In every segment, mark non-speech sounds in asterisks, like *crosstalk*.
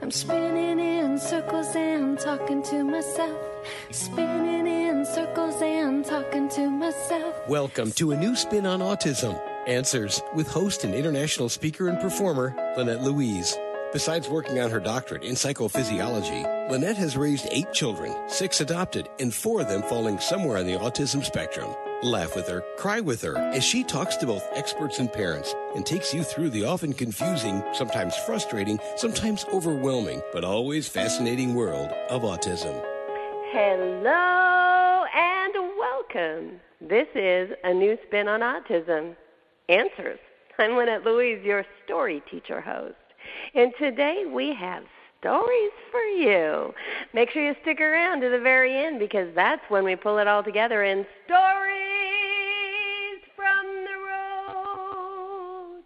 I'm spinning in circles and talking to myself. Spinning in circles and talking to myself. Welcome to a new spin on autism. Answers with host and international speaker and performer Lynette Louise. Besides working on her doctorate in psychophysiology, Lynette has raised eight children, six adopted, and four of them falling somewhere on the autism spectrum. Laugh with her, cry with her, as she talks to both experts and parents and takes you through the often confusing, sometimes frustrating, sometimes overwhelming, but always fascinating world of autism. Hello and welcome. This is a new spin on autism. Answers. I'm Lynette Louise, your story teacher host. And today we have stories for you. Make sure you stick around to the very end because that's when we pull it all together in Stories from the Road.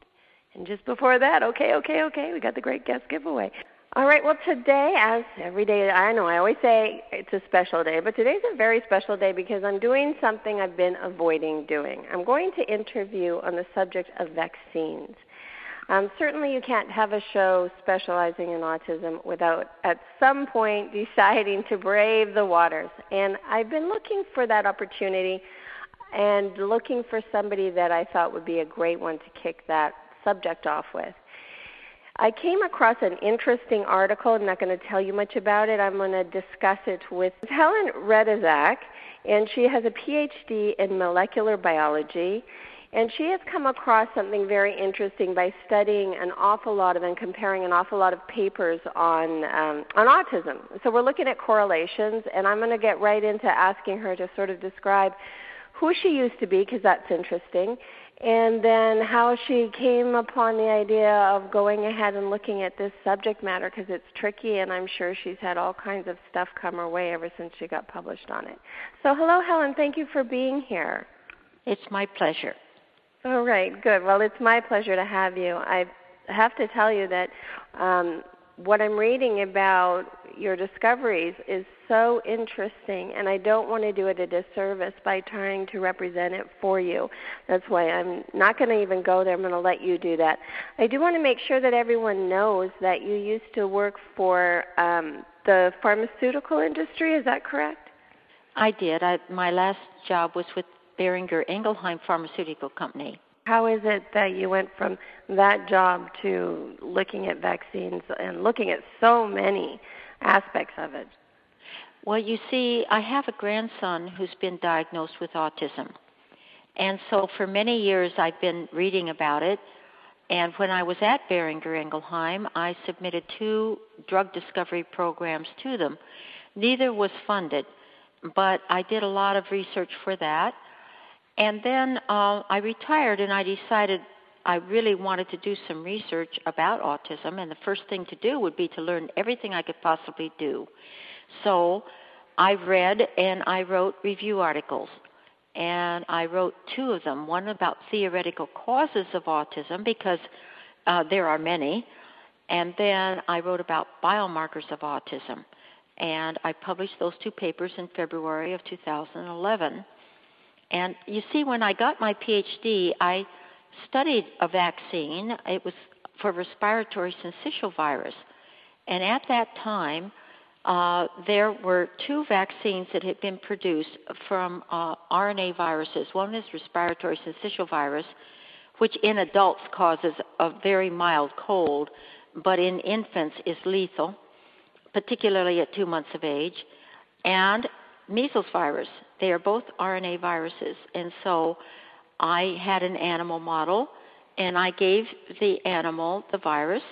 And just before that, okay, okay, okay, we got the great guest giveaway. All right, well, today, as every day, I know I always say it's a special day, but today's a very special day because I'm doing something I've been avoiding doing. I'm going to interview on the subject of vaccines. Um, certainly, you can't have a show specializing in autism without at some point *laughs* deciding to brave the waters. And I've been looking for that opportunity and looking for somebody that I thought would be a great one to kick that subject off with. I came across an interesting article. I'm not going to tell you much about it. I'm going to discuss it with Helen Ratajczak, and she has a PhD in molecular biology. And she has come across something very interesting by studying an awful lot of and comparing an awful lot of papers on um, on autism. So we're looking at correlations, and I'm going to get right into asking her to sort of describe who she used to be, because that's interesting, and then how she came upon the idea of going ahead and looking at this subject matter because it's tricky and I'm sure she's had all kinds of stuff come her way ever since she got published on it. So hello Helen, thank you for being here. It's my pleasure. All right, good. Well, it's my pleasure to have you. I have to tell you that um, what I'm reading about your discoveries is so interesting, and I don't want to do it a disservice by trying to represent it for you. That's why I'm not going to even go there. I'm going to let you do that. I do want to make sure that everyone knows that you used to work for um, the pharmaceutical industry. Is that correct? I did. I, my last job was with Boehringer Ingelheim Pharmaceutical Company. How is it that you went from that job to looking at vaccines and looking at so many aspects of it? Well, you see, I have a grandson who's been diagnosed with autism. And so for many years I've been reading about it. And when I was at Boehringer Ingelheim, I submitted two drug discovery programs to them. Neither was funded, but I did a lot of research for that. And then uh, I retired and I decided I really wanted to do some research about autism, and the first thing to do would be to learn everything I could possibly do. So I read and I wrote review articles. And I wrote two of them one about theoretical causes of autism, because uh, there are many. And then I wrote about biomarkers of autism. And I published those two papers in February of 2011. And you see, when I got my PhD, I studied a vaccine. It was for respiratory syncytial virus. And at that time, uh, there were two vaccines that had been produced from uh, RNA viruses. One is respiratory syncytial virus, which in adults causes a very mild cold, but in infants is lethal, particularly at two months of age, and measles virus. They are both RNA viruses. And so I had an animal model, and I gave the animal the virus,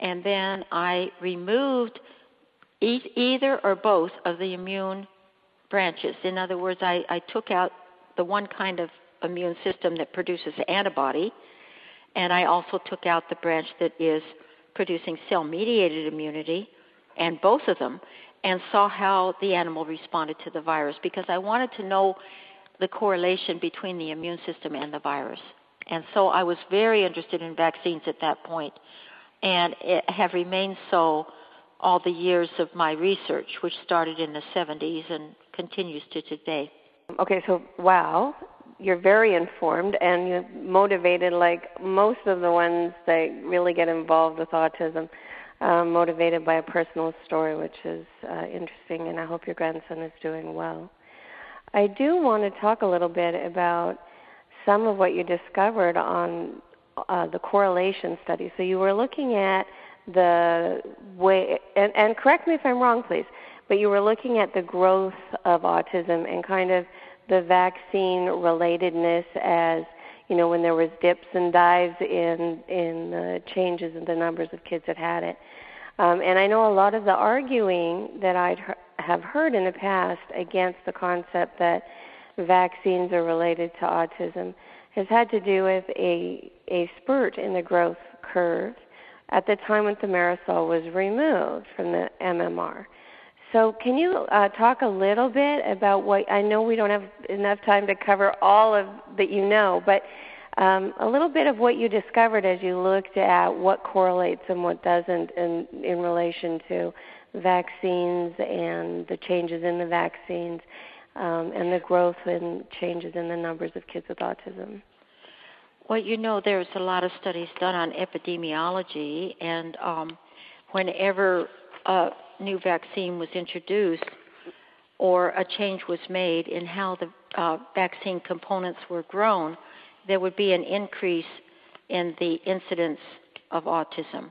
and then I removed e- either or both of the immune branches. In other words, I, I took out the one kind of immune system that produces antibody, and I also took out the branch that is producing cell mediated immunity, and both of them, and saw how the animal responded to the virus because I wanted to know the correlation between the immune system and the virus. And so I was very interested in vaccines at that point and have remained so all the years of my research, which started in the 70s and continues to today. Okay, so wow, you're very informed and you're motivated like most of the ones that really get involved with autism. Um, motivated by a personal story, which is uh, interesting, and I hope your grandson is doing well. I do want to talk a little bit about some of what you discovered on uh, the correlation study. So you were looking at the way, and, and correct me if I'm wrong, please, but you were looking at the growth of autism and kind of the vaccine relatedness as you know when there was dips and dives in in the changes in the numbers of kids that had it. Um, and I know a lot of the arguing that I have heard in the past against the concept that vaccines are related to autism has had to do with a a spurt in the growth curve at the time when thimerosal was removed from the MMR. So, can you uh, talk a little bit about what I know we don't have enough time to cover all of that you know, but um, a little bit of what you discovered as you looked at what correlates and what doesn't in, in relation to vaccines and the changes in the vaccines um, and the growth and changes in the numbers of kids with autism. Well, you know, there's a lot of studies done on epidemiology, and um, whenever a new vaccine was introduced or a change was made in how the uh, vaccine components were grown, there would be an increase in the incidence of autism.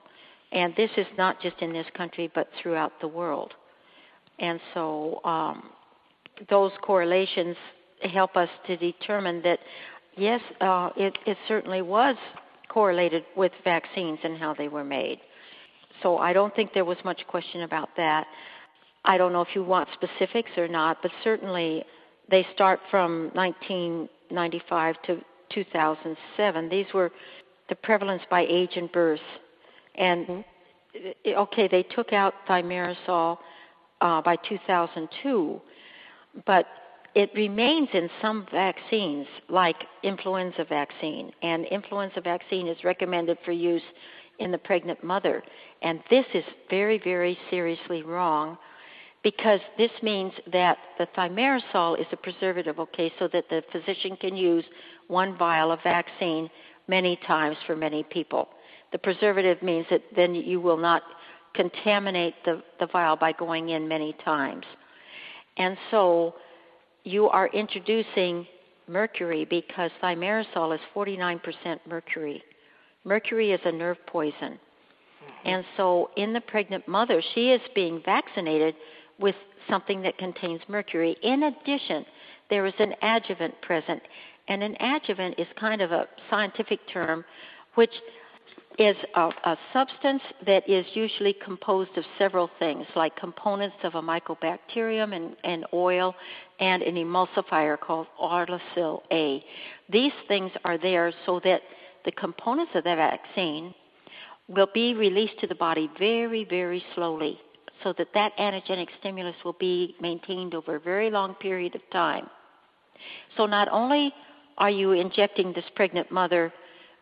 And this is not just in this country, but throughout the world. And so um, those correlations help us to determine that yes, uh, it, it certainly was correlated with vaccines and how they were made. So I don't think there was much question about that. I don't know if you want specifics or not, but certainly they start from 1995 to 2007. These were the prevalence by age and birth. And mm-hmm. okay, they took out thimerosal uh, by 2002, but it remains in some vaccines, like influenza vaccine, and influenza vaccine is recommended for use in the pregnant mother. And this is very, very seriously wrong because this means that the thimerosal is a preservative, okay, so that the physician can use one vial of vaccine many times for many people. The preservative means that then you will not contaminate the, the vial by going in many times. And so you are introducing mercury because thimerosal is 49% mercury. Mercury is a nerve poison. Mm-hmm. And so, in the pregnant mother, she is being vaccinated with something that contains mercury. In addition, there is an adjuvant present. And an adjuvant is kind of a scientific term which is a, a, substance that is usually composed of several things, like components of a mycobacterium and, and oil and an emulsifier called Arlacel A. These things are there so that the components of the vaccine will be released to the body very, very slowly so that that antigenic stimulus will be maintained over a very long period of time. So not only are you injecting this pregnant mother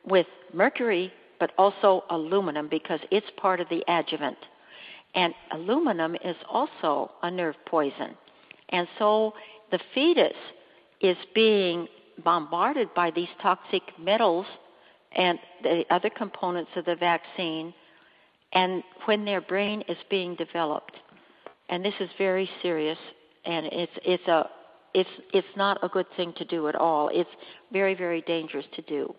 with mercury but also aluminum because it's part of the adjuvant. And aluminum is also a nerve poison. And so the fetus is being bombarded by these toxic metals and the other components of the vaccine and when their brain is being developed. And this is very serious and it's it's a it's it's not a good thing to do at all. It's very very dangerous to do.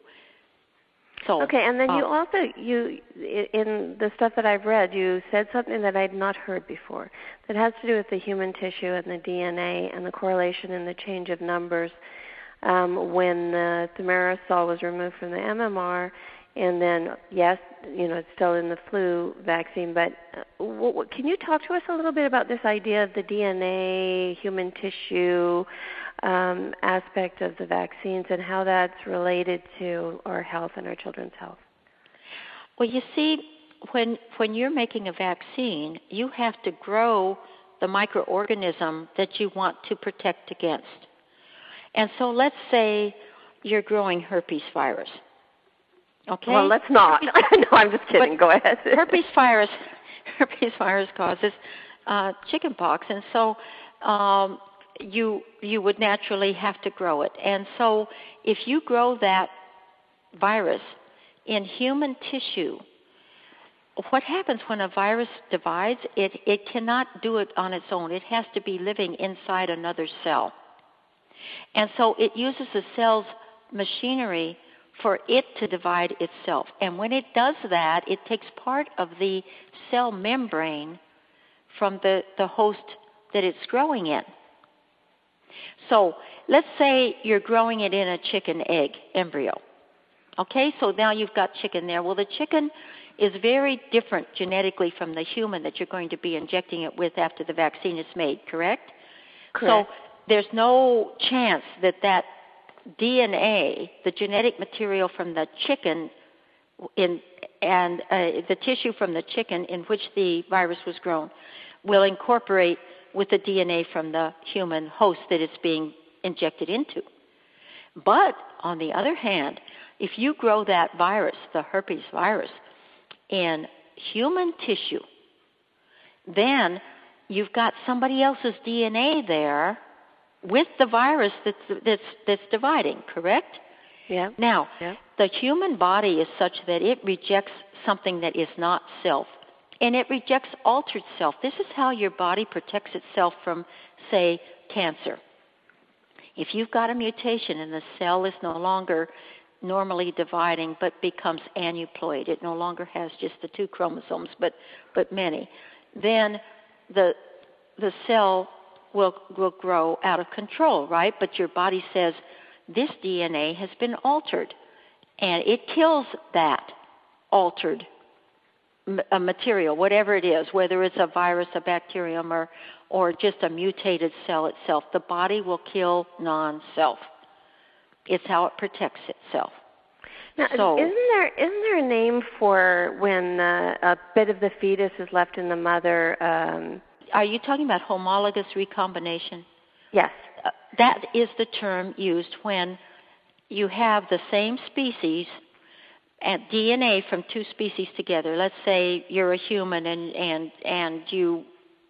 So okay, and then you um, also you in the stuff that I've read, you said something that I'd not heard before that has to do with the human tissue and the DNA and the correlation and the change of numbers um, when the thimerosal was removed from the MMR, and then yes, you know it's still in the flu vaccine. But uh, w- w- can you talk to us a little bit about this idea of the DNA, human tissue? um, aspect of the vaccines and how that's related to our health and our children's health? Well, you see, when when you're making a vaccine, you have to grow the microorganism that you want to protect against. And so, let's say you're growing herpes virus. Okay. Well, let's not. *laughs* no, I'm just kidding. But Go ahead. *laughs* herpes virus, *laughs* herpes virus causes uh, chickenpox, and so um, you you would naturally have to grow it. And so if you grow that virus in human tissue, what happens when a virus divides, it, it cannot do it on its own. It has to be living inside another cell. And so it uses the cell's machinery for it to divide itself. And when it does that, it takes part of the cell membrane from the, the host that it's growing in. So let's say you're growing it in a chicken egg embryo. Okay, so now you've got chicken there. Well, the chicken is very different genetically from the human that you're going to be injecting it with after the vaccine is made, correct? Correct. So there's no chance that that DNA, the genetic material from the chicken in and uh, the tissue from the chicken in which the virus was grown will incorporate with the DNA from the human host that it's being injected into. But on the other hand, if you grow that virus, the herpes virus, in human tissue, then you've got somebody else's DNA there with the virus that's that's that's dividing, correct? Yeah. Now, Yeah. the human body is such that it rejects something that is not self, and it rejects altered self. This is how your body protects itself from, say, cancer. If you've got a mutation and the cell is no longer normally dividing but becomes aneuploid, it no longer has just the two chromosomes but but many, then the the cell will will grow out of control, right? But your body says this DNA has been altered, and it kills that altered m- a material, whatever it is, whether it's a virus, a bacterium, or or just a mutated cell itself. The body will kill non-self. It's how it protects itself. Now, So- isn't there isn't there a name for when uh, a bit of the fetus is left in the mother? Um, Are you talking about homologous recombination? yes. Uh, that is the term used when you have the same species and DNA from two species together. Let's say you're a human and and and you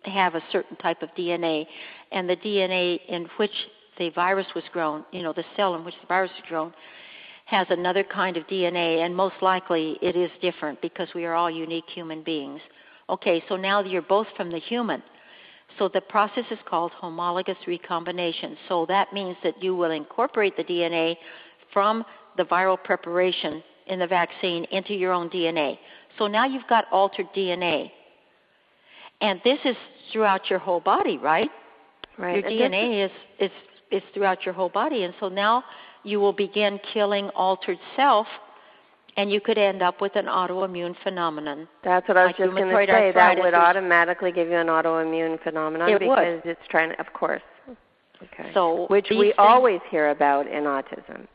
have a certain type of DNA, and the DNA in which the virus was grown, you know, the cell in which the virus was grown, has another kind of DNA, and most likely it is different because we are all unique human beings. Okay, so now you're both from the human. So the process is called homologous recombination. So that means that you will incorporate the DNA from the viral preparation in the vaccine into your own DNA. So now you've got altered DNA. And this is throughout your whole body, right? Right. Your And DNA is, is is throughout your whole body, and so now you will begin killing altered self, and you could end up with an autoimmune phenomenon. That's what I was like just going to say. That would automatically give you an autoimmune phenomenon It would. because it's trying to, of course. Okay. So Which we things- always hear about in autism.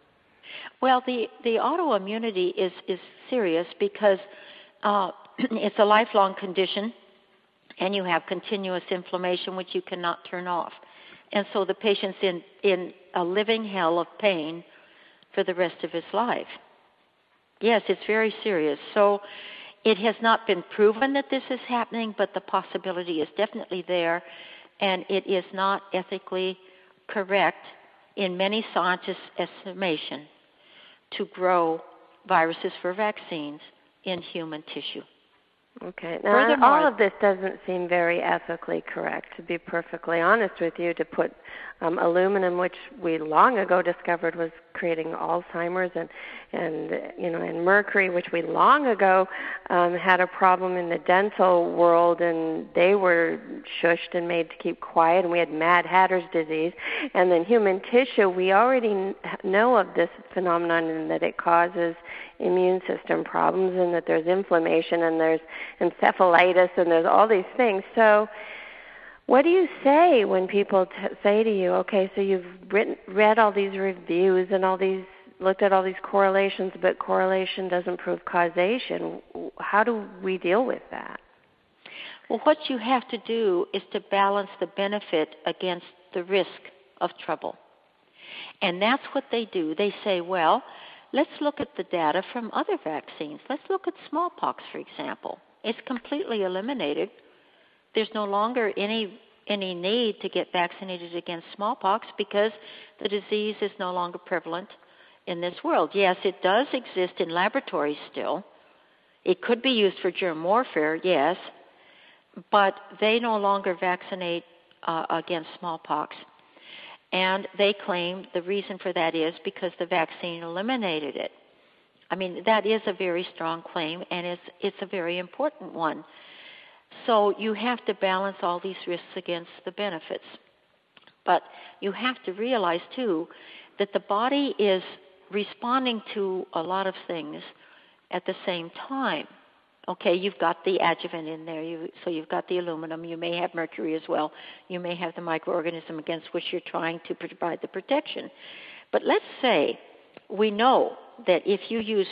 Well, the the autoimmunity is is serious because uh, *clears throat* it's a lifelong condition, and you have continuous inflammation which you cannot turn off, and so the patient's in in a living hell of pain for the rest of his life. Yes, it's very serious. So it has not been proven that this is happening, but the possibility is definitely there, and it is not ethically correct in many scientists' estimation to grow viruses for vaccines in human tissue. Okay. Now, Furthermore- all of this doesn't seem very ethically correct, to be perfectly honest with you, to put um, aluminum, which we long ago discovered was creating Alzheimer's, and and you know, and mercury, which we long ago um, had a problem in the dental world, and they were shushed and made to keep quiet, and we had Mad Hatter's disease, and then human tissue. We already know of this phenomenon and that it causes immune system problems, and that there's inflammation, and there's encephalitis, and there's all these things. So. What do you say when people t- say to you, "Okay, so you've written, read all these reviews and all these, looked at all these correlations, but correlation doesn't prove causation"? How do we deal with that? Well, what you have to do is to balance the benefit against the risk of trouble. And that's what they do. They say, well, let's look at the data from other vaccines. Let's look at smallpox, for example. It's completely eliminated. There's no longer any any need to get vaccinated against smallpox because the disease is no longer prevalent in this world. Yes, it does exist in laboratories still, It could be used for germ warfare, yes, but they no longer vaccinate uh, against smallpox. And they claim the reason for that is because the vaccine eliminated it. I mean, that is a very strong claim, and it's it's a very important one. So you have to balance all these risks against the benefits. But you have to realize too that the body is responding to a lot of things at the same time. Okay, you've got the adjuvant in there, you, so you've got the aluminum. You may have mercury as well. You may have the microorganism against which you're trying to provide the protection. But let's say we know that if you use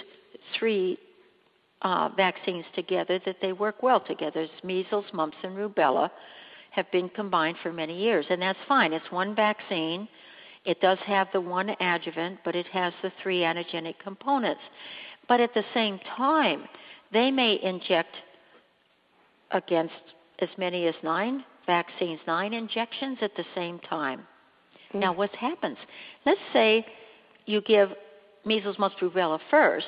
three uh, vaccines together, that they work well together. It's measles, mumps, and rubella have been combined for many years, and that's fine. It's one vaccine. It does have the one adjuvant, but it has the three antigenic components. But at the same time, they may inject against as many as nine vaccines, nine injections at the same time. Mm. Now, what happens? Let's say you give measles, mumps, rubella first,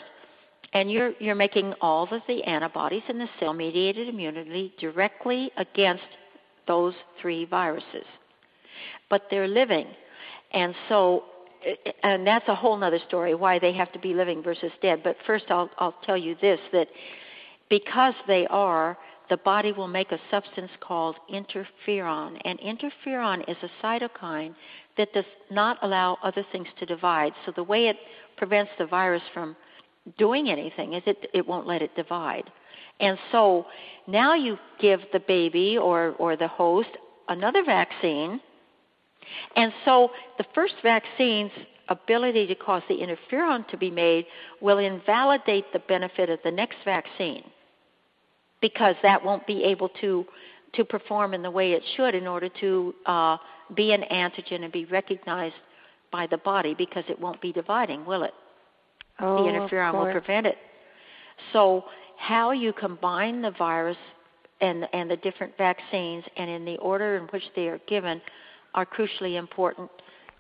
and you're you're making all of the antibodies and the cell-mediated immunity directly against those three viruses. But they're living. And so, and that's a whole other story why they have to be living versus dead. But first, I'll, I'll tell you this that because they are, the body will make a substance called interferon. And interferon is a cytokine that does not allow other things to divide. So the way it prevents the virus from doing anything is it, it won't let it divide. And so now you give the baby or, or the host another vaccine. And so the first vaccine's ability to cause the interferon to be made will invalidate the benefit of the next vaccine because that won't be able to to perform in the way it should in order to uh, be an antigen and be recognized by the body because it won't be dividing, will it? Oh, the interferon will prevent it. So how you combine the virus and and the different vaccines and in the order in which they are given are crucially important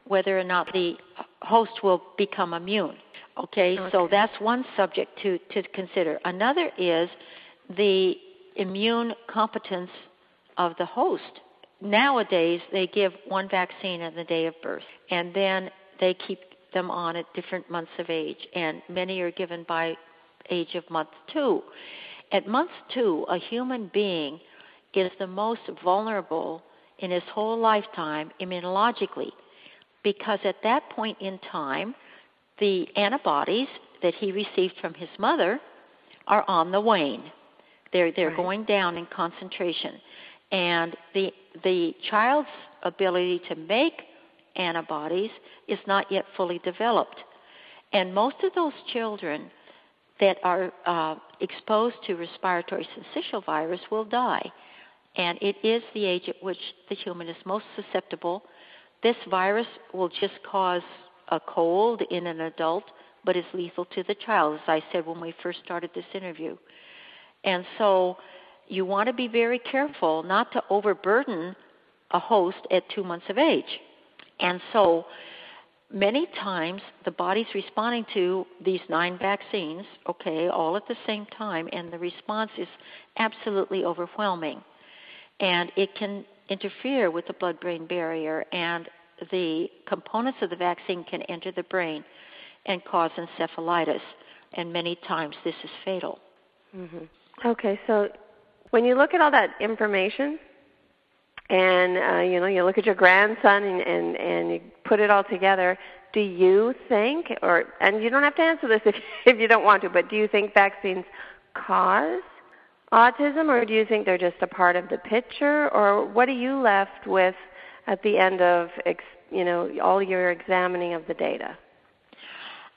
whether or not the host will become immune okay, okay. so that's one subject to to consider another is the immune competence of the host nowadays they give one vaccine on the day of birth and then they keep them on at different months of age and many are given by age of month two. At month two, a human being is the most vulnerable in his whole lifetime immunologically because at that point in time, the antibodies that he received from his mother are on the wane. They're they're right. going down in concentration, and the the child's ability to make antibodies is not yet fully developed. And most of those children that are uh, exposed to respiratory syncytial virus will die. And it is the age at which the human is most susceptible. This virus will just cause a cold in an adult, but is lethal to the child, as I said when we first started this interview. And so you want to be very careful not to overburden a host at two months of age. And so many times the body's responding to these nine vaccines, okay, all at the same time, and the response is absolutely overwhelming. And it can interfere with the blood brain barrier, and the components of the vaccine can enter the brain and cause encephalitis. And many times this is fatal. Mm-hmm. Okay, so when you look at all that information, and uh, you know you look at your grandson and, and and you put it all together do you think or and you don't have to answer this *laughs* if if you don't want to but do you think vaccines cause autism or do you think they're just a part of the picture? Or what are you left with at the end of ex, you know all your examining of the data?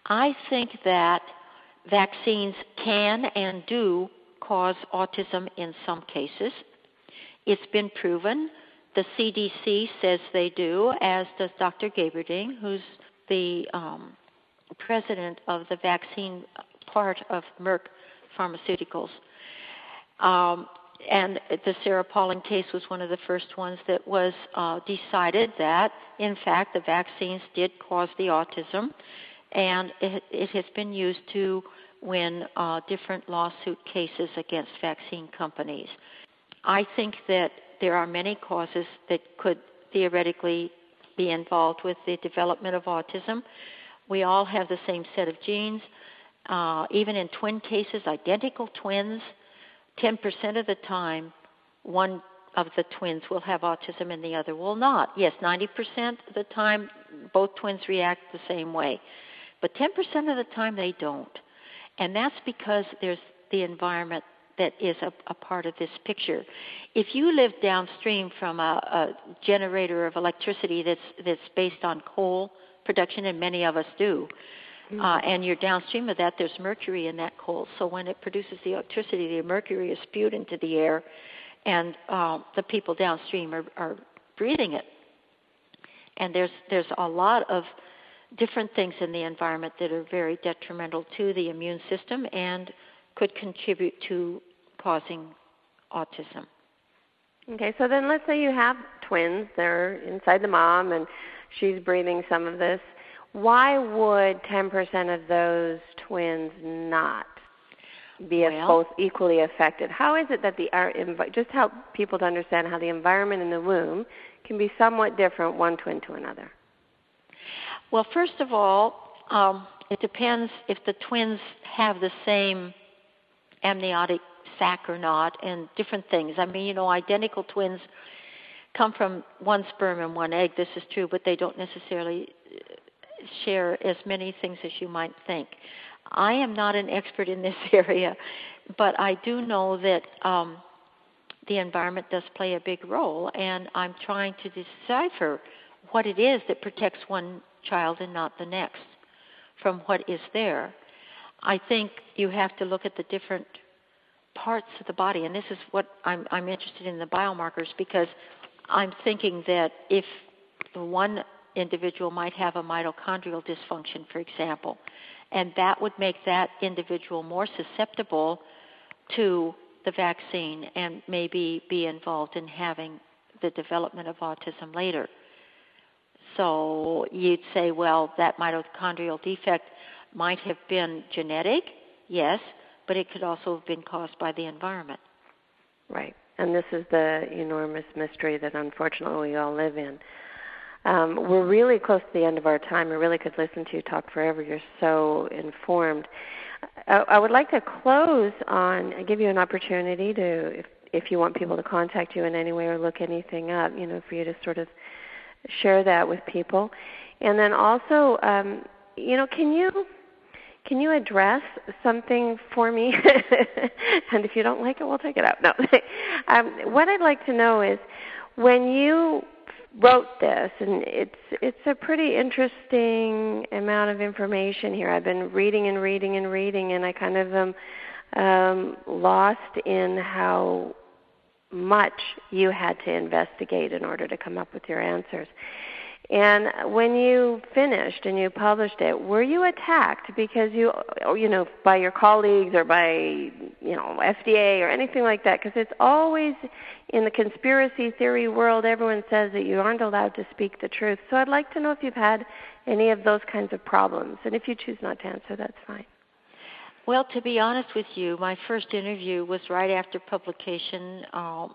I think that vaccines can and do cause autism in some cases it's been proven. The CDC says they do, as does Dr. Gerberding, who's the um, president of the vaccine part of Merck Pharmaceuticals. Um, and the Sarah Poling case was one of the first ones that was uh, decided that, in fact, the vaccines did cause the autism, and it, it has been used to win uh, different lawsuit cases against vaccine companies. I think that there are many causes that could theoretically be involved with the development of autism. We all have the same set of genes. Uh, even in twin cases, identical twins, 10% of the time, one of the twins will have autism and the other will not. Yes, 90% of the time, both twins react the same way. But 10% of the time, they don't. And that's because there's the environment that is a, a part of this picture. If you live downstream from a, a generator of electricity that's that's based on coal production, and many of us do, mm-hmm. uh, and you're downstream of that, there's mercury in that coal. So when it produces the electricity, the mercury is spewed into the air, and uh, the people downstream are, are breathing it. And there's there's a lot of different things in the environment that are very detrimental to the immune system and could contribute to causing autism. Okay, so then let's say you have twins, they're inside the mom and she's breathing some of this. Why would 10% of those twins not be well, both equally affected? How is it that the just help people to understand how the environment in the womb can be somewhat different one twin to another? Well, first of all, um, it depends if the twins have the same amniotic sac or not, and different things. I mean, you know, identical twins come from one sperm and one egg. This is true, but they don't necessarily uh, share as many things as you might think. I am not an expert in this *laughs* area, but I do know that um, the environment does play a big role, and I'm trying to decipher what it is that protects one child and not the next from what is there. I think you have to look at the different parts of the body, and this is what I'm, I'm interested in the biomarkers because I'm thinking that if one individual might have a mitochondrial dysfunction, for example, and that would make that individual more susceptible to the vaccine and maybe be involved in having the development of autism later. So you'd say, well, that mitochondrial defect might have been genetic, yes, but it could also have been caused by the environment. Right. And this is the enormous mystery that unfortunately we all live in. Um, we're really close to the end of our time. I really could listen to you talk forever. You're so informed. I, I would like to close on give you an opportunity to, if, if you want people to contact you in any way or look anything up, you know, for you to sort of share that with people. And then also, um, you know, can you can you address something for me? *laughs* and if you don't like it, we'll take it out. No. *laughs* um, what I'd like to know is when you wrote this, and it's it's a pretty interesting amount of information here. I've been reading and reading and reading, and I kind of am um, lost in how much you had to investigate in order to come up with your answers. And when you finished and you published it, were you attacked because you, you know, by your colleagues or by, you know, FDA or anything like that? Because it's always in the conspiracy theory world, everyone says that you aren't allowed to speak the truth. So I'd like to know if you've had any of those kinds of problems. And if you choose not to answer, that's fine. Well, to be honest with you, my first interview was right after publication. Um,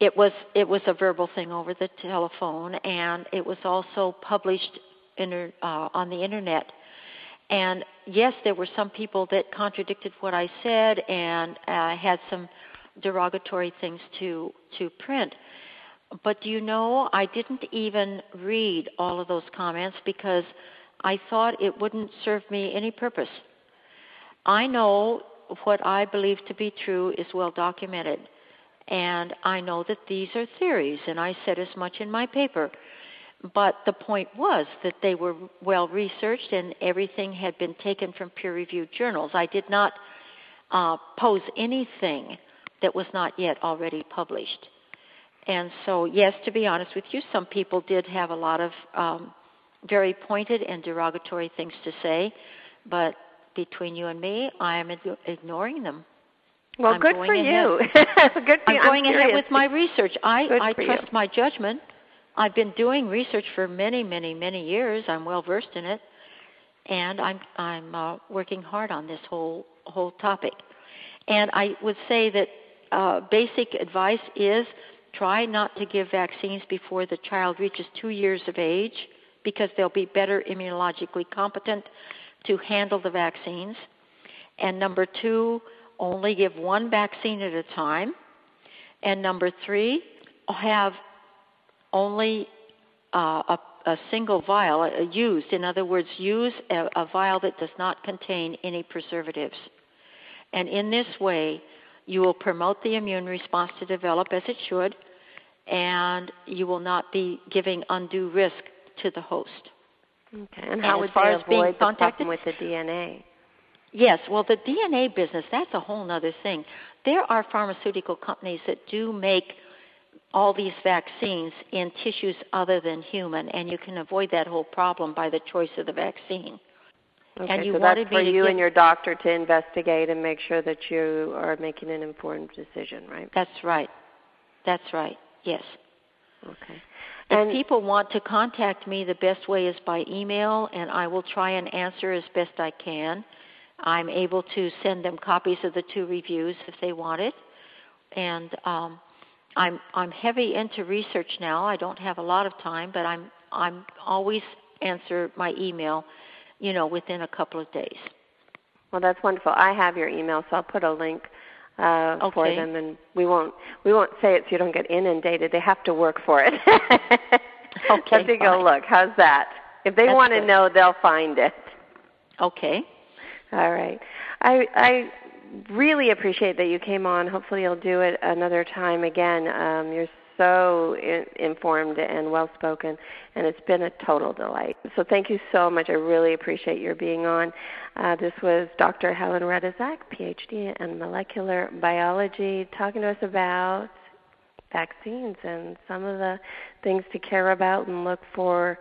it was it was a verbal thing over the telephone, and it was also published inter, uh, on the internet. And yes, there were some people that contradicted what I said and uh, had some derogatory things to to print. But do you know, I didn't even read all of those comments because I thought it wouldn't serve me any purpose. I know what I believe to be true is well documented and I know that these are theories, and I said as much in my paper. But the point was that they were well researched and everything had been taken from peer reviewed journals. I did not uh, pose anything that was not yet already published. And so, yes, to be honest with you, some people did have a lot of um, very pointed and derogatory things to say, but between you and me, I am ignoring them. Well, I'm good for you. *laughs* good for I'm you. going I'm ahead with my research. I, I trust you. my judgment. I've been doing research for many, many, many years. I'm well versed in it. and I'm I'm uh, working hard on this whole whole topic. And I would say that uh, basic advice is try not to give vaccines before the child reaches two years of age because they'll be better immunologically competent to handle the vaccines. And number two, only give one vaccine at a time. And number three, have only uh, a, a, single vial used. In other words, use a, a vial that does not contain any preservatives. And in this way, you will promote the immune response to develop as it should, and you will not be giving undue risk to the host. Okay, and how and would they avoid the problem with the DNA? Yes, well, the DNA business, that's a whole other thing. There are pharmaceutical companies that do make all these vaccines in tissues other than human, and you can avoid that whole problem by the choice of the vaccine. Okay, and you so that's for you give, and your doctor to investigate and make sure that you are making an informed decision, right? That's right. That's right. Yes. Okay. If people want to contact me, the best way is by email, and I will try and answer as best I can. I'm able to send them copies of the two reviews if they want it, and um, I'm I'm heavy into research now. I don't have a lot of time, but I'm I'm always answer my email, you know, within a couple of days. Well, that's wonderful. I have your email, so I'll put a link uh, okay. for them, and we won't we won't say it so you don't get inundated. They have to work for it. *laughs* okay. have to go look. How's that? If they want to know, they'll find it. Okay. All right. I I really appreciate that you came on. Hopefully, you'll do it another time again. Um, you're so in, informed and well spoken, and it's been a total delight. So, thank you so much. I really appreciate your being on. Uh, this was Dr. Helen Ratajczak, PhD in molecular biology, talking to us about vaccines and some of the things to care about and look for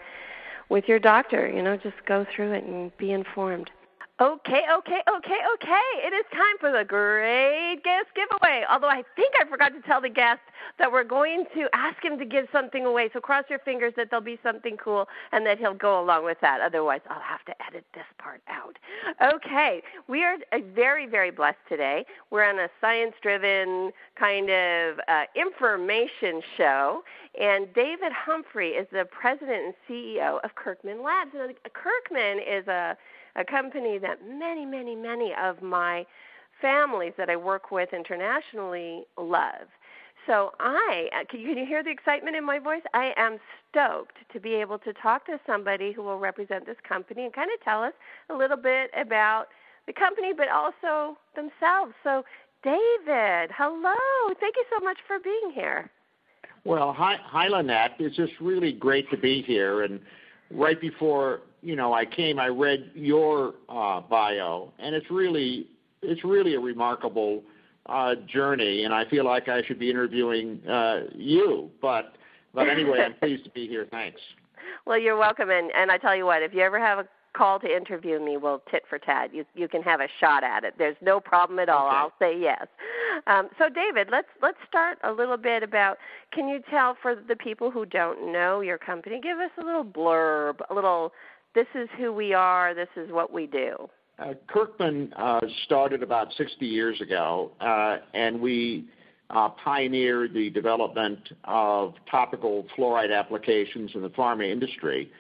with your doctor. You know, just go through it and be informed. Okay, okay, okay, okay. It is time for the great guest giveaway. Although I think I forgot to tell the guest that we're going to ask him to give something away. So cross your fingers that there'll be something cool and that he'll go along with that. Otherwise, I'll have to edit this part out. Okay, we are very, very blessed today. We're on a science driven kind of uh, information show. And David Humphrey is the president and CEO of Kirkman Labs. Now, Kirkman is a a company that many, many, many of my families that I work with internationally love. So I uh, can you, hear the excitement in my voice? I am stoked to be able to talk to somebody who will represent this company and kind of tell us a little bit about the company, but also themselves. So, David, hello! Thank you so much for being here. Well, hi, hi, Lynette. It's just really great to be here. And right before you know I came, I read your uh, bio, and it's really it's really a remarkable uh, journey, and I feel like I should be interviewing uh, you. But but anyway, I'm *laughs* pleased to be here. Thanks. Well, you're welcome, and and I tell you what, if you ever have a call to interview me, we'll tit for tat. You you can have a shot at it. There's no problem at all. Okay. I'll say yes. Um, so, David, let's let's start a little bit about. Can you tell for the people who don't know your company? Give us a little blurb, a little. This is who we are. This is what we do. Uh, Kirkman uh, started about 60 years ago, uh, and we uh, pioneered the development of topical fluoride applications in the pharma industry.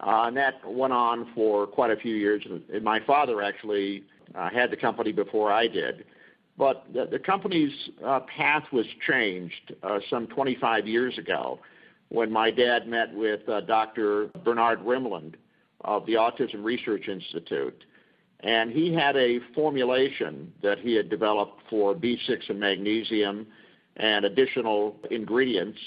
Uh, and that went on for quite a few years. And my father actually uh, had the company before I did. But the, the company's uh, path was changed uh, some 25 years ago when my dad met with uh, Dr. Bernard Rimland of the Autism Research Institute. And he had a formulation that he had developed for B6 and magnesium and additional ingredients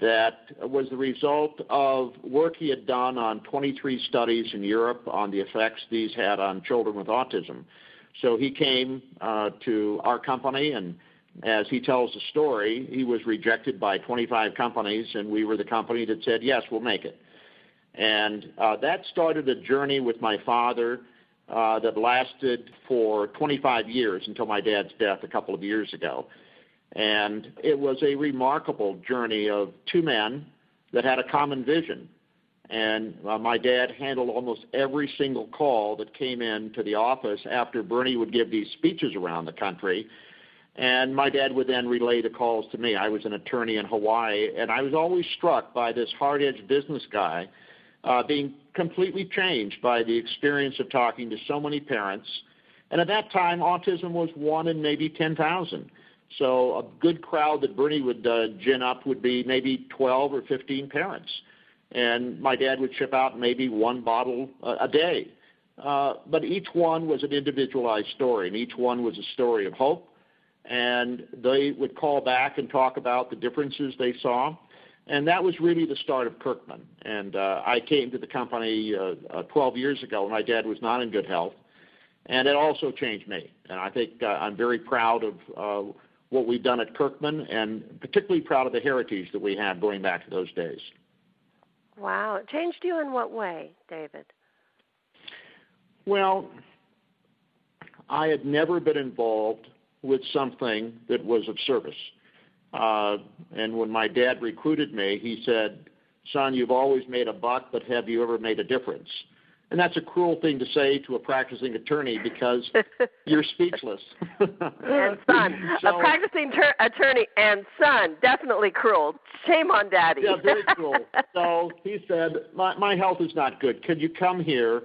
that was the result of work he had done on 23 studies in Europe on the effects these had on children with autism. So he came uh, to our company, and as he tells the story, he was rejected by 25 companies, and we were the company that said, yes, we'll make it. And uh, that started a journey with my father uh, that lasted for 25 years until my dad's death a couple of years ago. And it was a remarkable journey of two men that had a common vision. And uh, my dad handled almost every single call that came in to the office after Bernie would give these speeches around the country. And my dad would then relay the calls to me. I was an attorney in Hawaii, and I was always struck by this hard edged business guy uh, being completely changed by the experience of talking to so many parents. And at that time, autism was one in maybe 10,000. So a good crowd that Bernie would uh, gin up would be maybe 12 or 15 parents. And my dad would ship out maybe one bottle a, day. Uh, but each one was an individualized story, and each one was a story of hope. And they would call back and talk about the differences they saw. And that was really the start of Kirkman. And uh, I came to the company uh, uh, 12 years ago when my dad was not in good health. And it also changed me. And I think uh, I'm very proud of uh, what we've done at Kirkman and particularly proud of the heritage that we have going back to those days. Wow. It changed you in what way, David? Well, I had never been involved with something that was of service. Uh, and when my dad recruited me, he said, Son, you've always made a buck, but have you ever made a difference? And that's a cruel thing to say to a practicing attorney because *laughs* you're speechless. and son, *laughs* so, a practicing ter- attorney and son, definitely cruel. Shame on daddy. yeah, very cruel. *laughs* So he said, my, my health is not good. Could you come here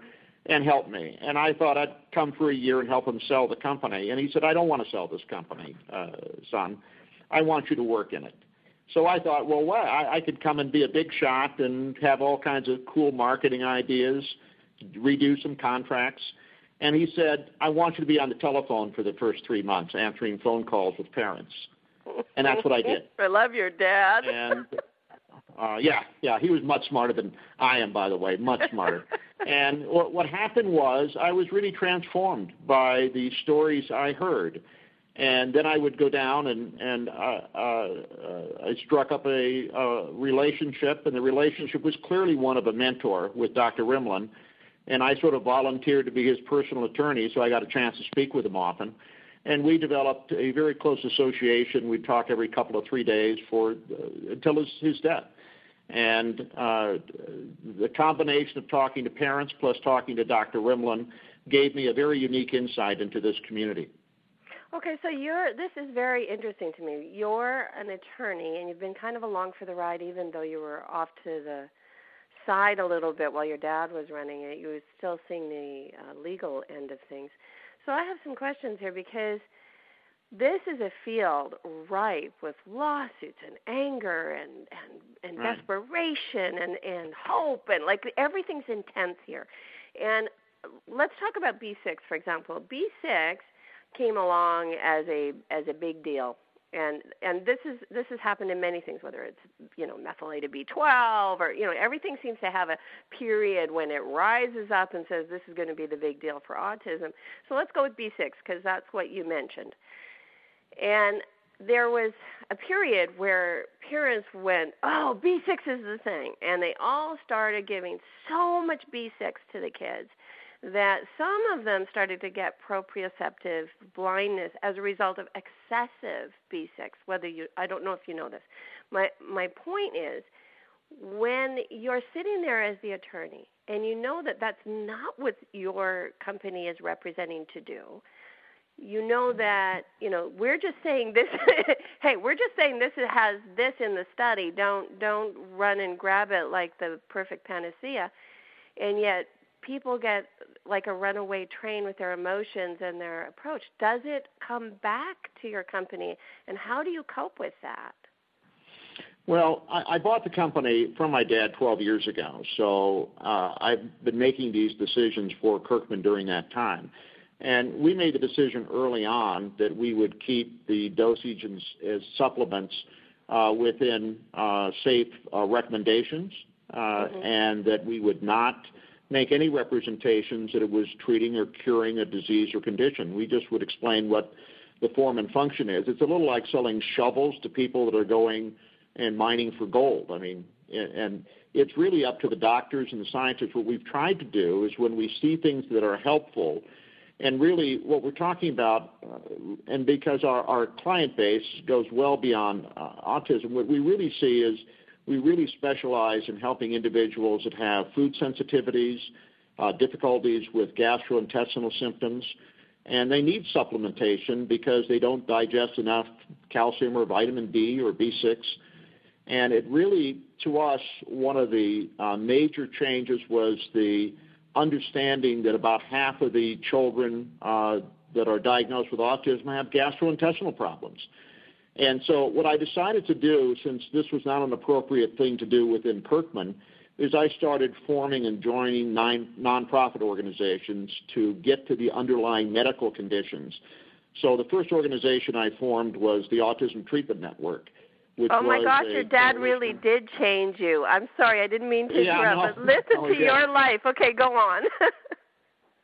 and help me? And I thought I'd come for a year and help him sell the company. And he said, I don't want to sell this company, uh, son. I want you to work in it. So I thought, well, what? I, I could come and be a big shot and have all kinds of cool marketing ideas redo some contracts. And he said, I want you to be on the telephone for the first three months, answering phone calls with parents. And that's what I did. *laughs* I love your dad. And uh, yeah, yeah, he was much smarter than I am, by the way, much smarter. *laughs* and what, what happened was I was really transformed by the stories I heard. And then I would go down and and uh, uh, uh, I struck up a, a relationship, and the relationship was clearly one of a mentor with Dr. Rimland and I sort of volunteered to be his personal attorney, so I got a chance to speak with him often. And we developed a very close association. We'd talk every couple of three days for uh, until his, his death. And uh, the combination of talking to parents plus talking to Dr. Rimland gave me a very unique insight into this community. Okay, so you're this is very interesting to me. You're an attorney and you've been kind of along for the ride even though you were off to the side a little bit while your dad was running it. You were still seeing the uh, legal end of things. So I have some questions here because this is a field ripe with lawsuits and anger and and, and right. desperation and and hope and like everything's intense here. And let's talk about B6 for example. B6 came along as a as a big deal and and this is this has happened in many things whether it's you know methylated b12 or you know everything seems to have a period when it rises up and says this is going to be the big deal for autism. So let's go with b6 because that's what you mentioned. And there was a period where parents went oh b6 is the thing. And they all started giving so much b6 to the kids that some of them started to get proprioceptive blindness as a result of excessive B6. Whether you, I don't know if you know this. My my point is, when you're sitting there as the attorney and you know that that's not what your company is representing to do, you know mm-hmm. that you know we're just saying this. *laughs* hey, we're just saying this has this in the study. Don't don't run and grab it like the perfect panacea. And yet people get like a runaway train with their emotions and their approach. Does it come back to your company, and how do you cope with that? Well, I, I bought the company from my dad 12 years ago, so uh, I've been making these decisions for Kirkman during that time. And we made the decision early on that we would keep the dosage as, as supplements uh, within uh, safe uh, recommendations, uh, mm-hmm. and that we would not make any representations that it was treating or curing a disease or condition. We just would explain what the form and function is. It's a little like selling shovels to people that are going and mining for gold. I mean, and it's really up to the doctors and the scientists. What we've tried to do is when we see things that are helpful, and really what we're talking about, uh, and because our, our client base goes well beyond uh, autism, what we really see is we really specialize in helping individuals that have food sensitivities, uh, difficulties with gastrointestinal symptoms, and they need supplementation because they don't digest enough calcium or vitamin D or B6. And it really, to us, one of the uh, major changes was the understanding that about half of the children uh, that are diagnosed with autism have gastrointestinal problems. And so, what I decided to do, since this was not an appropriate thing to do within Kirkman, is I started forming and joining nine nonprofit organizations to get to the underlying medical conditions. So, the first organization I formed was the Autism Treatment Network. oh my gosh, your dad really did change you. I'm sorry, I didn't mean to yeah, interrupt, no, but listen no, to your life. Okay, go on. *laughs*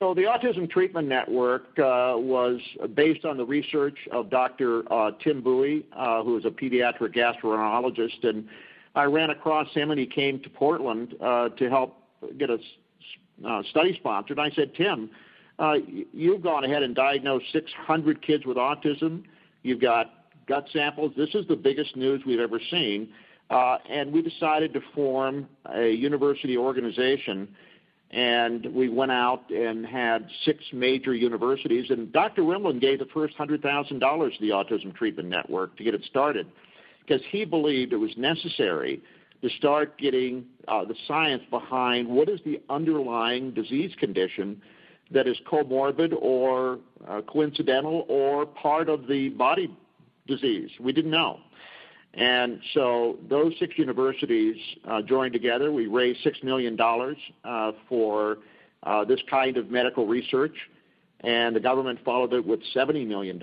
So the Autism Treatment Network uh, was based on the research of Dr. Uh, Tim Buie, uh, who is a pediatric gastroenterologist, and I ran across him, and he came to Portland uh, to help get a uh, study sponsored. I said, Tim, uh, you've gone ahead and diagnosed 600 kids with autism. You've got gut samples. This is the biggest news we've ever seen, and we decided to form a university organization and we went out and had six major universities. And Dr. Rimland gave the first $100,000 to the Autism Treatment Network to get it started because he believed it was necessary to start getting uh, the science behind what is the underlying disease condition that is comorbid or uh, coincidental or part of the body disease. We didn't know. And so those six universities uh, joined together. We raised $6 million uh, for uh, this kind of medical research, and the government followed it with $70 million.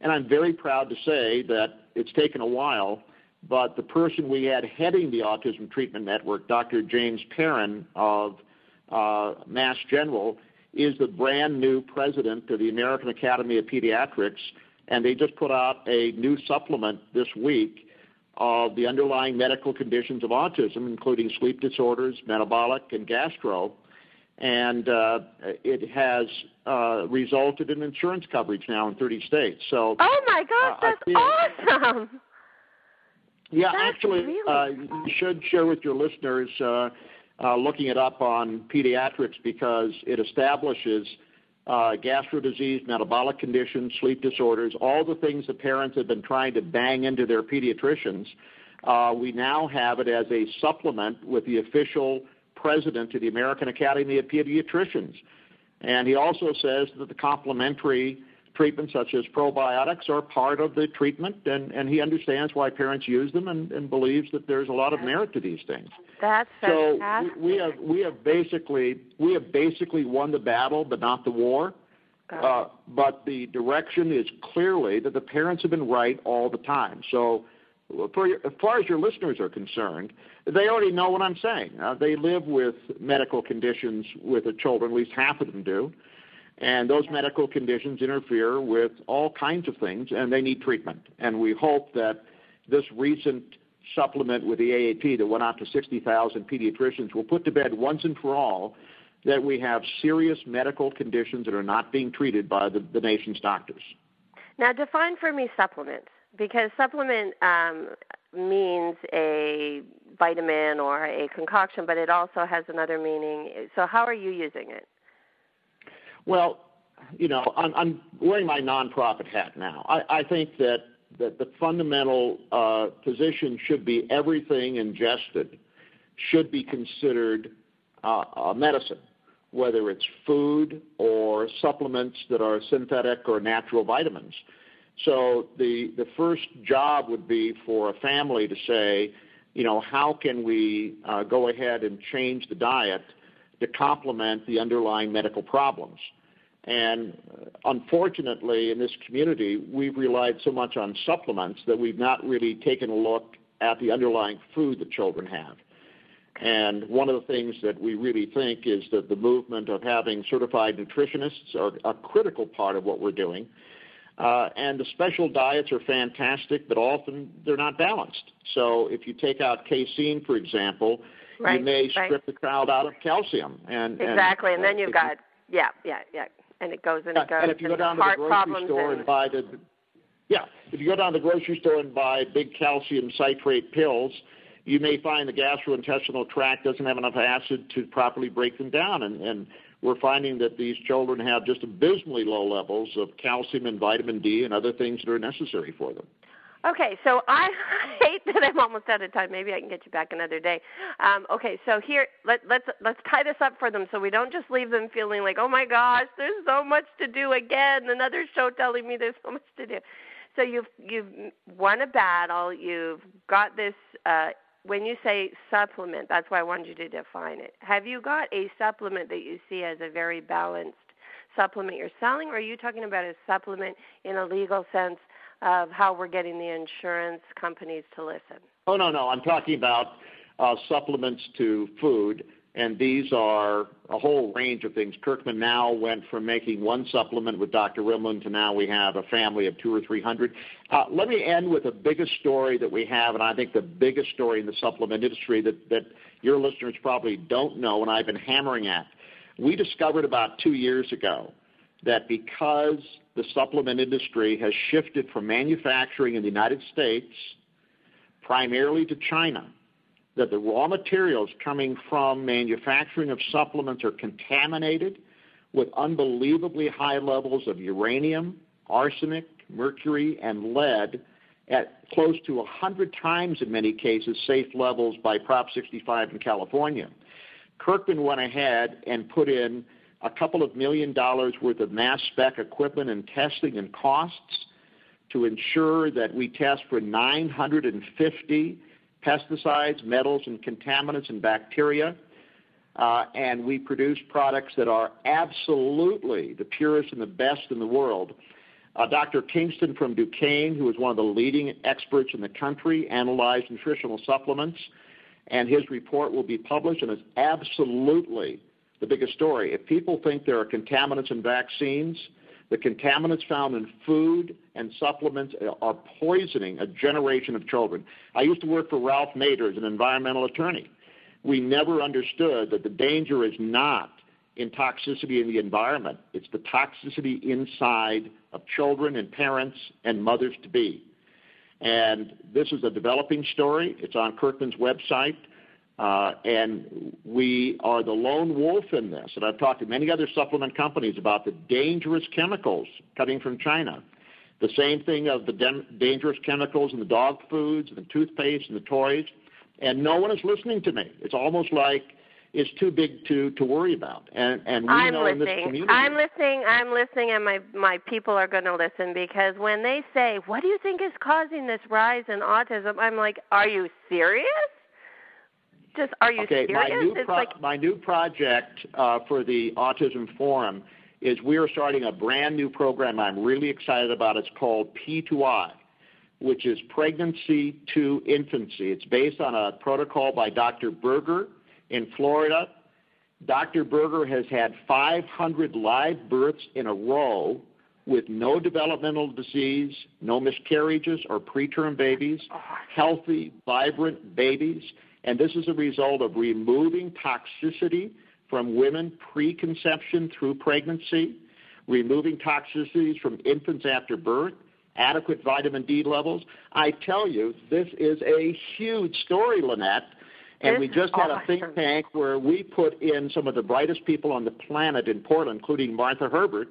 And I'm very proud to say that it's taken a while, but the person we had heading the Autism Treatment Network, Dr. James Perrin of uh, Mass General, is the brand new president of the American Academy of Pediatrics and they just put out a new supplement this week of the underlying medical conditions of autism, including sleep disorders, metabolic, and gastro. And uh, it has uh, resulted in insurance coverage now in 30 states. So, oh my gosh, uh, that's awesome! Yeah, that's actually, really uh, you should share with your listeners uh, uh, looking it up on pediatrics because it establishes uh, gastro disease, metabolic conditions, sleep disorders, all the things that parents have been trying to bang into their pediatricians. Uh, we now have it as a supplement with the official president of the American Academy of Pediatricians. And he also says that the complementary treatments such as probiotics are part of the treatment, and, and he understands why parents use them and, and believes that there's a lot of merit to these things. That's fantastic. So we, have we have basically we have basically won the battle, but not the war. Uh, but the direction is clearly that the parents have been right all the time. So, for your, as far as your listeners are concerned, they already know what I'm saying. Uh, they live with medical conditions with the children, at least half of them do. And those medical conditions interfere with all kinds of things, and they need treatment. And we hope that this recent supplement with the AAP that went out to 60,000 pediatricians will put to bed once and for all that we have serious medical conditions that are not being treated by the, the nation's doctors. Now, define for me supplements, because supplement um, means a vitamin or a concoction, but it also has another meaning. So, how are you using it? Well, you know, I'm, I'm wearing my nonprofit hat now. I, I think that that the fundamental uh, position should be everything ingested should be considered uh, a medicine, whether it's food or supplements that are synthetic or natural vitamins. So the the first job would be for a family to say, you know, how can we uh, go ahead and change the diet to complement the underlying medical problems? And uh, unfortunately, in this community, we've relied so much on supplements that we've not really taken a look at the underlying food that children have. And one of the things that we really think is that the movement of having certified nutritionists are a critical part of what we're doing. Uh, and the special diets are fantastic, but often they're not balanced. So if you take out casein, for example, right, you may right. strip the child out of calcium. And exactly, and, and, then you've got yeah, yeah, yeah and it goes and it goes. And if you go down to the grocery store and, and buy the, yeah, if you go down to the grocery store and buy big calcium citrate pills, you may find the gastrointestinal tract doesn't have enough acid to properly break them down, and, and we're finding that these children have just abysmally low levels of calcium and vitamin D and other things that are necessary for them. Okay, so *laughs* I hate that I'm almost out of time. Maybe I can get you back another day. Um, okay, so here let, let's let's tie this up for them so we don't just leave them feeling like, oh my gosh, there's so much to do again. Another show telling me there's so much to do. So you've you've won a battle. You've got this. Uh, when you say supplement, that's why I wanted you to define it. Have you got a supplement that you see as a very balanced supplement you're selling, or are you talking about a supplement in a legal sense of how we're getting the insurance companies to listen? Oh, no, no. I'm talking about uh, supplements to food, and these are a whole range of things. Kirkman now went from making one supplement with Dr. Rimland to now we have a family of two or three hundred. Uh, let me end with the biggest story that we have, and I think the biggest story in the supplement industry that, that your listeners probably don't know, and I've been hammering at. We discovered about two years ago that because the supplement industry has shifted from manufacturing in the United States primarily to China, that the raw materials coming from manufacturing of supplements are contaminated with unbelievably high levels of uranium, arsenic, mercury, and lead at close to 100 times in many cases safe levels by Prop 65 in California. Kirkman went ahead and put in a couple of million dollars worth of mass spec equipment and testing and costs to ensure that we test for 950 pesticides, metals, and contaminants and bacteria. Uh, and we produce products that are absolutely the purest and the best in the world. Uh, Dr. Kingston from Duquesne, who is one of the leading experts in the country, analyzed nutritional supplements, and his report will be published and is absolutely the biggest story. If people think there are contaminants in vaccines, the contaminants found in food and supplements are poisoning a generation of children. I used to work for Ralph Nader as an environmental attorney. We never understood that the danger is not in toxicity in the environment, it's the toxicity inside of children and parents and mothers to be. And this is a developing story. It's on Kirkman's website. Uh, and we are the lone wolf in this. And I've talked to many other supplement companies about the dangerous chemicals coming from China. The same thing of the dangerous chemicals in the dog foods, and the toothpaste, and the toys. And no one is listening to me. It's almost like it's too big to to worry about. And and we I'm know listening. in this community. I'm listening. I'm listening, and my my people are going to listen because when they say, "What do you think is causing this rise in autism?" I'm like, "Are you serious?" Just are you okay, serious? my new pro- like my new project uh, for the Autism Forum is we are starting a brand new program. I'm really excited about. It's called P2I, which is pregnancy to infancy. It's based on a protocol by Dr. Berger in Florida. Dr. Berger has had 500 live births in a row with no developmental disease, no miscarriages or preterm babies, healthy, vibrant babies. And this is a result of removing toxicity from women preconception through pregnancy, removing toxicities from infants after birth, adequate vitamin D levels. I tell you, this is a huge story, Lynette. And This we just had a think tank where we put in some of the brightest people on the planet in Portland, including Martha Herbert,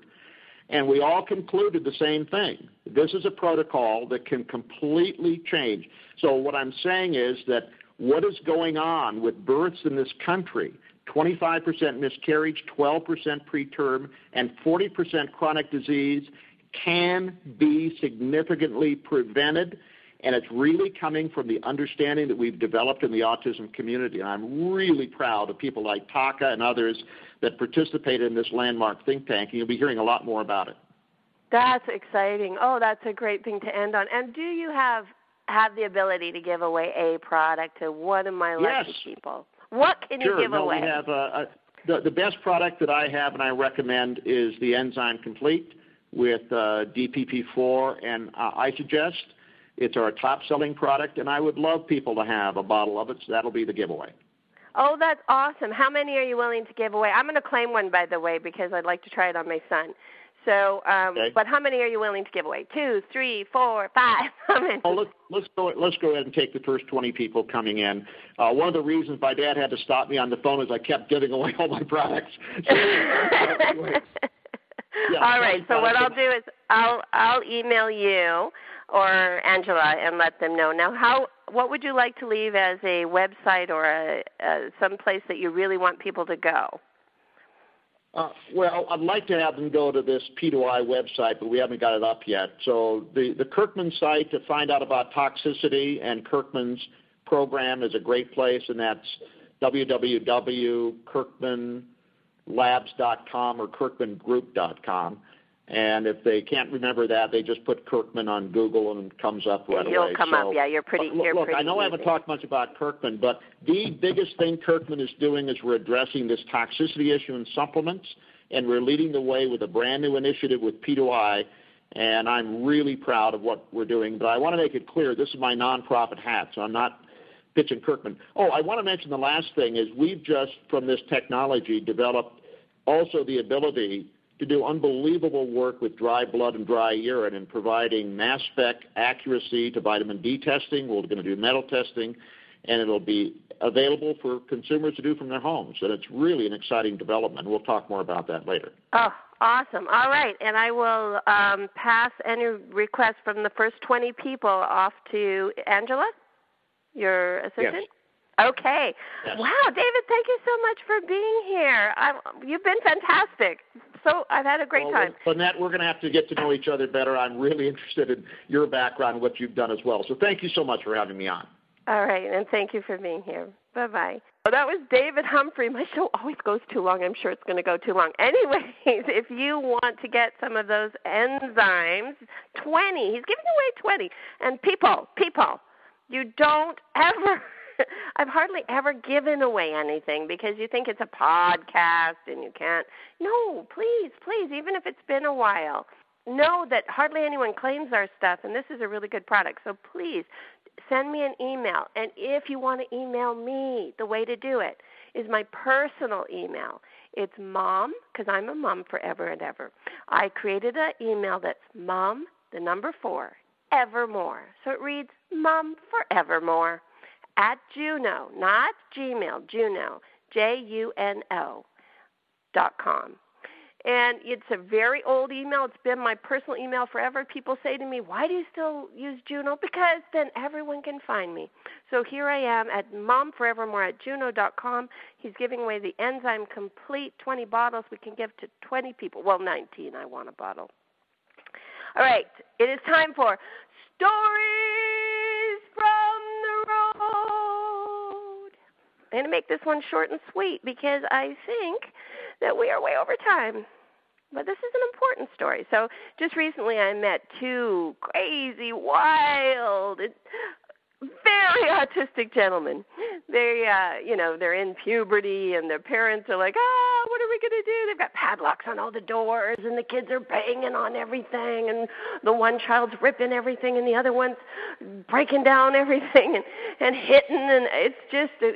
and we all concluded the same thing. This is a protocol that can completely change. So, what I'm saying is that what is going on with births in this country 25% miscarriage, 12% preterm, and 40% chronic disease can be significantly prevented. And it's really coming from the understanding that we've developed in the autism community. And I'm really proud of people like TACA and others that participated in this landmark think tank. And you'll be hearing a lot more about it. That's exciting. Oh, that's a great thing to end on. And do you have have the ability to give away a product to one of my lucky Yes. people? What can sure. you give no, away? we have uh, uh, the the best product that I have and I recommend is the Enzyme Complete with uh, DPP4 and uh, Isogest. It's our top selling product, and I would love people to have a bottle of it. So that'll be the giveaway. Oh, that's awesome. How many are you willing to give away? I'm going to claim one, by the way, because I'd like to try it on my son. So, um, Okay. but how many are you willing to give away? Two, three, four, five. *laughs* How many? Oh, let's let's go let's go ahead and take the first 20 people coming in. Uh, one of the reasons my dad had to stop me on the phone is I kept giving away all my products. *laughs* So, anyway, Yeah, All right. So what I'll do is I'll I'll email you or Angela and let them know. Now, how what would you like to leave as a website or a, a some place that you really want people to go? Uh, well, I'd like to have them go to this P2I website, but we haven't got it up yet. So the, the Kirkman site to find out about toxicity and Kirkman's program is a great place, and that's www.kirkmanlabs.com or kirkmangroup.com. And if they can't remember that, they just put Kirkman on Google and it comes up right You'll away. come so, up. Yeah, you're pretty. Look, you're look, pretty I know I haven't talked much about Kirkman, but the biggest thing Kirkman is doing is we're addressing this toxicity issue in supplements, and we're leading the way with a brand new initiative with P2I, and I'm really proud of what we're doing. But I want to make it clear this is my nonprofit hat, so I'm not pitching Kirkman. Oh, I want to mention the last thing is we've just, from this technology, developed also the ability to do unbelievable work with dry blood and dry urine and providing mass spec accuracy to vitamin D testing. We're going to do metal testing, and it'll be available for consumers to do from their homes. And it's really an exciting development. We'll talk more about that later. Oh, awesome. All right. And I will um, pass any requests from the first 20 people off to Angela, your assistant? Okay. Yes. Wow, David, thank you so much for being here. I'm, you've been fantastic. So I've had a great well, time. Lynette, we're going to have to get to know each other better. I'm really *laughs* interested in your background and what you've done as well. So thank you so much for having me on. All right, and thank you for being here. Bye bye. Well, that was David Humphrey. My show always goes too long. I'm sure it's going to go too long. Anyways, *laughs* if you want to get some of those enzymes, 20, he's giving away 20. And people, people, you don't ever. *laughs* I've hardly ever given away anything because you think it's a podcast and you can't. No, please, please, even if it's been a while, know that hardly anyone claims our stuff, and this is a really good product. So please send me an email. And if you want to email me, the way to do it is my personal email. It's mom, because I'm a mom forever and ever. I created an email that's mom, the number four, evermore. So it reads mom forevermore at Juno, not Gmail, Juno, J U N O dot com. And it's a very old email. It's been my personal email forever. People say to me, Why do you still use Juno? Because then everyone can find me. So here I am at momforevermore at juno dot com. He's giving away the Enzyme Complete 20 bottles we can give to 20 people. Well, 19. I want a bottle. All right. It is time for Stories I'm going to make this one short and sweet because I think that we are way over time. But this is an important story. So, just recently I met two crazy, wild, very autistic gentlemen. They, uh, you know, they're in puberty, and their parents are like, "Ah, what are we gonna do?" They've got padlocks on all the doors, and the kids are banging on everything, and the one child's ripping everything, and the other one's breaking down everything and and hitting, and it's just an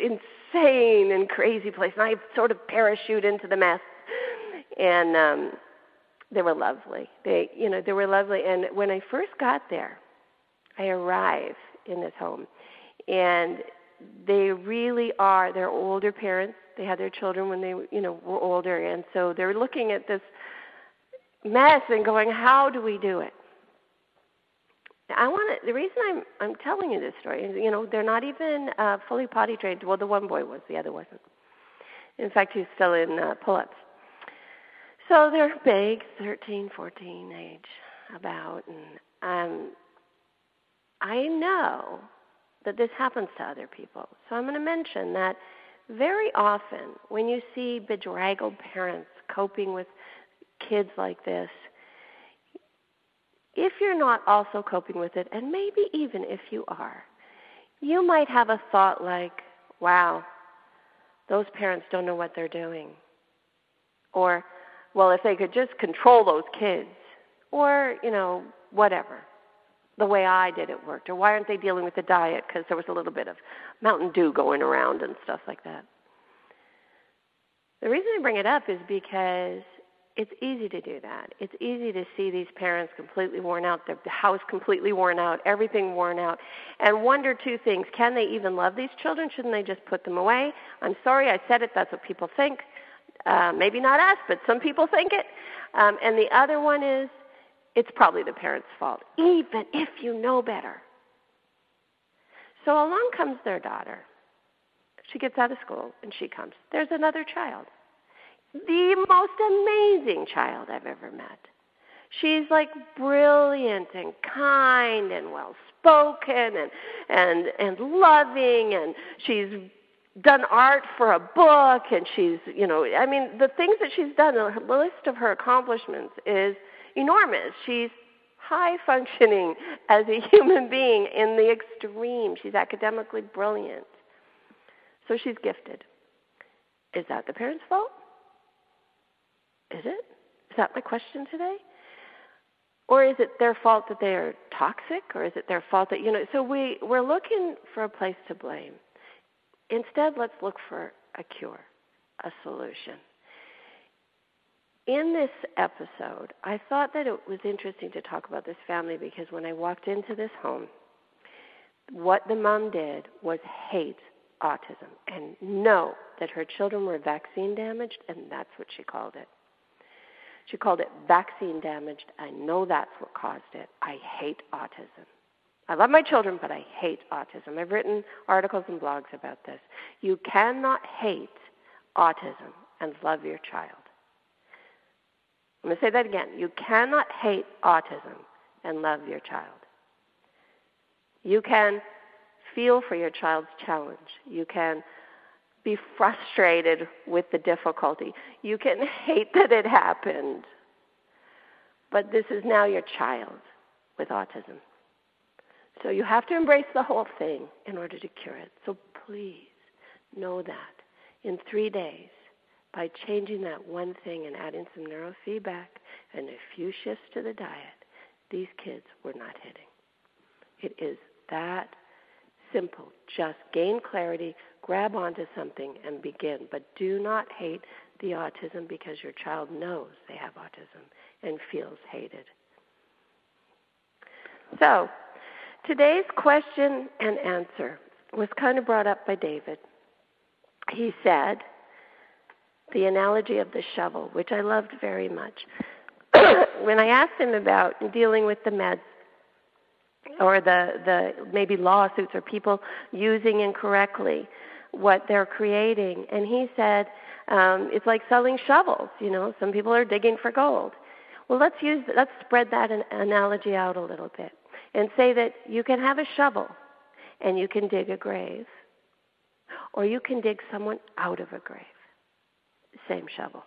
insane and crazy place. And I sort of parachute into the mess and um they were lovely. They you know, they were lovely and when I first got there, I arrive in this home and they really are they're older parents. They had their children when they you know were older and so they're looking at this mess and going, How do we do it? I want to. The reason I'm I'm telling you this story is, you know, they're not even uh, fully potty trained. Well, the one boy was, the other wasn't. In fact, he's still in uh, pull-ups. So they're big, 13, 14 age, about, and um, I know that this happens to other people. So I'm going to mention that very often when you see bedraggled parents coping with kids like this, if you're not also coping with it, and maybe even if you are, you might have a thought like, wow, those parents don't know what they're doing. Or, well, if they could just control those kids. Or, you know, whatever. The way I did it worked. Or why aren't they dealing with the diet? Because there was a little bit of Mountain Dew going around and stuff like that. The reason I bring it up is because it's easy to do that. It's easy to see these parents completely worn out, their house completely worn out, everything worn out, and wonder two things. Can they even love these children? Shouldn't they just put them away? I'm sorry I said it, that's what people think. Uh, maybe not us, but some people think it. Um, and the other one is it's probably the parents' fault, even if you know better. So along comes their daughter. She gets out of school and she comes. There's another child the most amazing child I've ever met. She's like brilliant and kind and well spoken and and and loving and she's done art for a book and she's you know I mean the things that she's done the list of her accomplishments is enormous. She's high functioning *laughs* as a human being in the extreme. She's academically brilliant. So she's gifted. Is that the parents' fault? Is it? Is that my question today? Or is it their fault that they are toxic? Or is it their fault that, you know, so we, we're looking for a place to blame. Instead, let's look for a cure, a solution. In this episode, I thought that it was interesting to talk about this family because when I walked into this home, what the mom did was hate autism and know that her children were vaccine damaged, and that's what she called it. She called it vaccine damaged. I know that's what caused it. I hate autism. I love my children, but I hate autism. I've written articles and blogs about this. You cannot hate autism and love your child. I'm going to say that again. You cannot hate autism and love your child. You can feel for your child's challenge. You can be frustrated with the difficulty. You can hate that it happened. But this is now your child with autism. So you have to embrace the whole thing in order to cure it. So please know that in three days, by changing that one thing and adding some neurofeedback and a few shifts to the diet, these kids were not hitting. It is that simple. Just gain clarity, grab onto something, and begin. But do not hate the autism because your child knows they have autism and feels hated. So, today's question and answer was kind of brought up by David. He said, the analogy of the shovel, which I loved very much. *coughs* when I asked him about dealing with the meds, or the, the maybe lawsuits or people using incorrectly what they're creating. And he said, um, it's like selling shovels. You know, some people are digging for gold. Well, let's use let's spread that an analogy out a little bit and say that you can have a shovel and you can dig a grave, or you can dig someone out of a grave. Same shovel.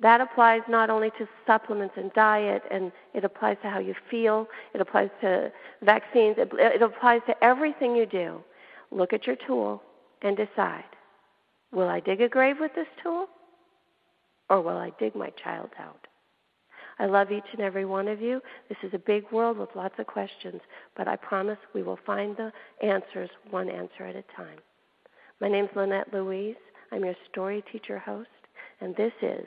That applies not only to supplements and diet, and it applies to how you feel, it applies to vaccines, it, it applies to everything you do. Look at your tool and decide will I dig a grave with this tool, or will I dig my child out? I love each and every one of you. This is a big world with lots of questions, but I promise we will find the answers one answer at a time. My name is Lynette Louise. I'm your story teacher host, and this is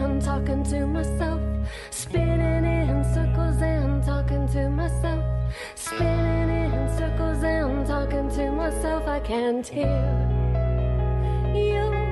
Talking to myself. Spinning in circles and talking to myself. Spinning in circles and talking to myself. I can't hear you.